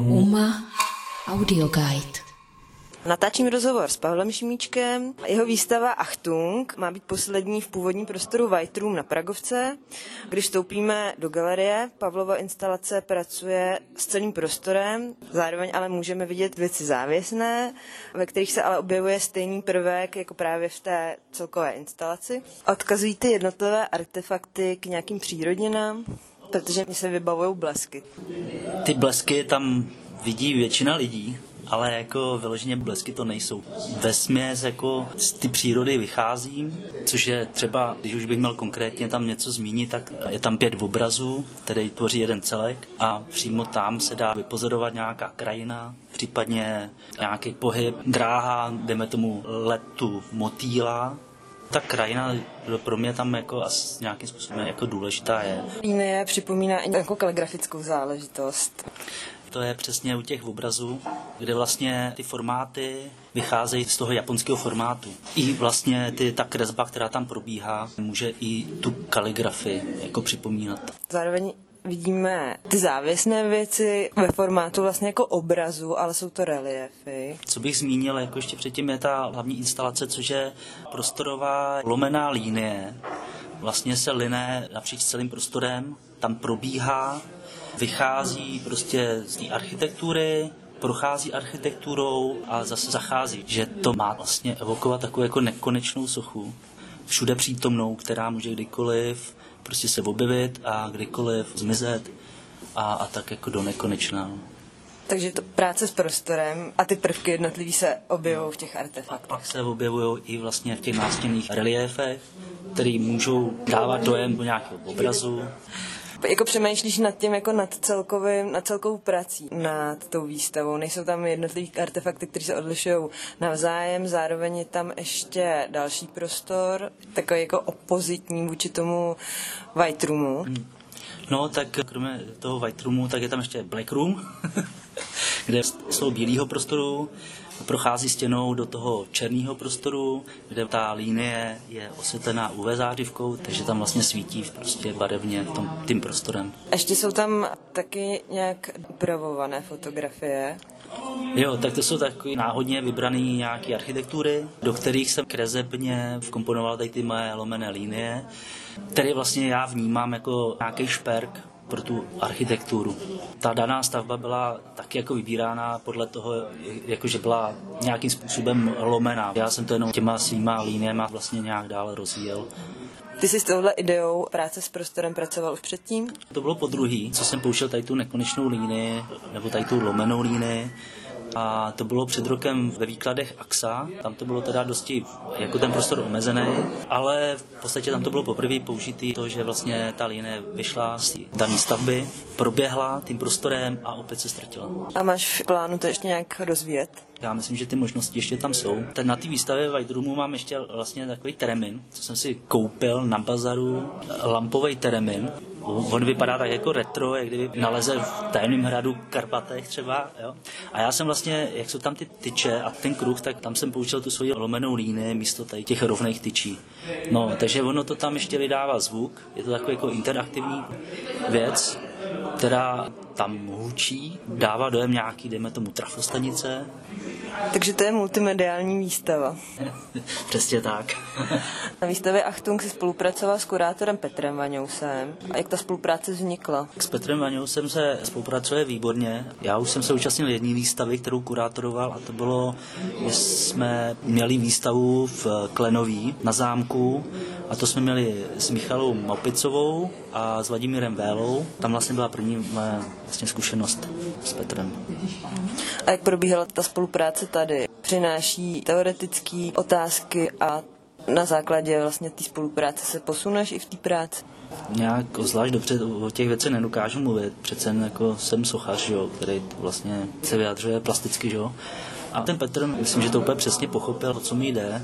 Uma Audio Guide. Natáčím rozhovor s Pavlem Šimíčkem. Jeho výstava Achtung má být poslední v původním prostoru White Room na Pragovce. Když vstoupíme do galerie, Pavlova instalace pracuje s celým prostorem, zároveň ale můžeme vidět věci závěsné, ve kterých se ale objevuje stejný prvek jako právě v té celkové instalaci. Odkazují ty jednotlivé artefakty k nějakým přírodinám, protože mi se vybavují blesky. Ty blesky tam vidí většina lidí, ale jako vyloženě blesky to nejsou. Ve směs jako z ty přírody vycházím, což je třeba, když už bych měl konkrétně tam něco zmínit, tak je tam pět obrazů, které tvoří jeden celek a přímo tam se dá vypozorovat nějaká krajina, případně nějaký pohyb, dráha, jdeme tomu letu motýla, ta krajina pro mě tam jako asi nějakým způsobem jako důležitá je. Linie připomíná i jako kaligrafickou záležitost. To je přesně u těch obrazů, kde vlastně ty formáty vycházejí z toho japonského formátu. I vlastně ty, ta kresba, která tam probíhá, může i tu kaligrafii jako připomínat. Zároveň vidíme ty závěsné věci ve formátu vlastně jako obrazu, ale jsou to reliefy. Co bych zmínil, jako ještě předtím je ta hlavní instalace, což je prostorová lomená línie. Vlastně se liné napříč celým prostorem, tam probíhá vychází prostě z té architektury, prochází architekturou a zase zachází, že to má vlastně evokovat takovou jako nekonečnou sochu, všude přítomnou, která může kdykoliv prostě se objevit a kdykoliv zmizet a, a tak jako do nekonečna. Takže to práce s prostorem a ty prvky jednotlivý se objevují v těch artefaktech. Pak se objevují i vlastně v těch nástěnných reliéfech, které můžou dávat dojem do nějakého obrazu jako přemýšlíš nad tím, jako nad, celkovým, nad celkovou prací, nad tou výstavou. Nejsou tam jednotlivý artefakty, které se odlišují navzájem, zároveň je tam ještě další prostor, takový jako opozitní vůči tomu White Roomu. Hmm. No, tak kromě toho White Roomu, tak je tam ještě Black Room, kde z toho bílého prostoru prochází stěnou do toho černého prostoru, kde ta linie je osvětlená UV zářivkou, takže tam vlastně svítí prostě barevně tom, tím prostorem. Ještě jsou tam taky nějak upravované fotografie. Jo, tak to jsou takové náhodně vybrané nějaké architektury, do kterých jsem krezebně vkomponoval tady ty moje lomené linie, které vlastně já vnímám jako nějaký šperk pro tu architekturu. Ta daná stavba byla taky jako vybírána podle toho, jakože byla nějakým způsobem lomená. Já jsem to jenom těma svýma líněma vlastně nějak dále rozvíjel. Ty jsi s touhle ideou práce s prostorem pracoval už předtím? To bylo po druhý, co jsem pouštěl tady tu nekonečnou línii, nebo tady tu lomenou línii a to bylo před rokem ve výkladech AXA. Tam to bylo teda dosti jako ten prostor omezený, ale v podstatě tam to bylo poprvé použitý to, že vlastně ta linie vyšla z dané stavby, proběhla tím prostorem a opět se ztratila. A máš v plánu to ještě nějak rozvíjet? Já myslím, že ty možnosti ještě tam jsou. Ten na té výstavě White Roomu mám ještě vlastně takový teremin, co jsem si koupil na bazaru, lampový teremin. On vypadá tak jako retro, jak kdyby naleze v tajemném hradu Karpatech třeba. Jo? A já jsem vlastně, jak jsou tam ty tyče a ten kruh, tak tam jsem použil tu svoji lomenou línii místo tady těch rovných tyčí. No, takže ono to tam ještě vydává zvuk, je to takový jako interaktivní věc, která tam hučí, dává dojem nějaký, dejme tomu, trafostanice. Takže to je multimediální výstava. Přesně tak. Na výstavě Achtung si spolupracoval s kurátorem Petrem Vaňousem. A jak ta spolupráce vznikla? S Petrem Vaňousem se spolupracuje výborně. Já už jsem se účastnil jedné výstavy, kterou kurátoroval a to bylo, že jsme měli výstavu v Klenoví na zámku a to jsme měli s Michalou Mopicovou a s Vladimírem Vélou. Tam vlastně byla první moje vlastně zkušenost s Petrem. A jak probíhala ta spolupráce tady? Přináší teoretické otázky a na základě vlastně té spolupráce se posuneš i v té práci? Nějak zvlášť dobře o těch věcech nedokážu mluvit. Přece jako jsem sochař, jo, který vlastně se vyjadřuje plasticky. Jo. A ten Petr, myslím, že to úplně přesně pochopil, o co mi jde.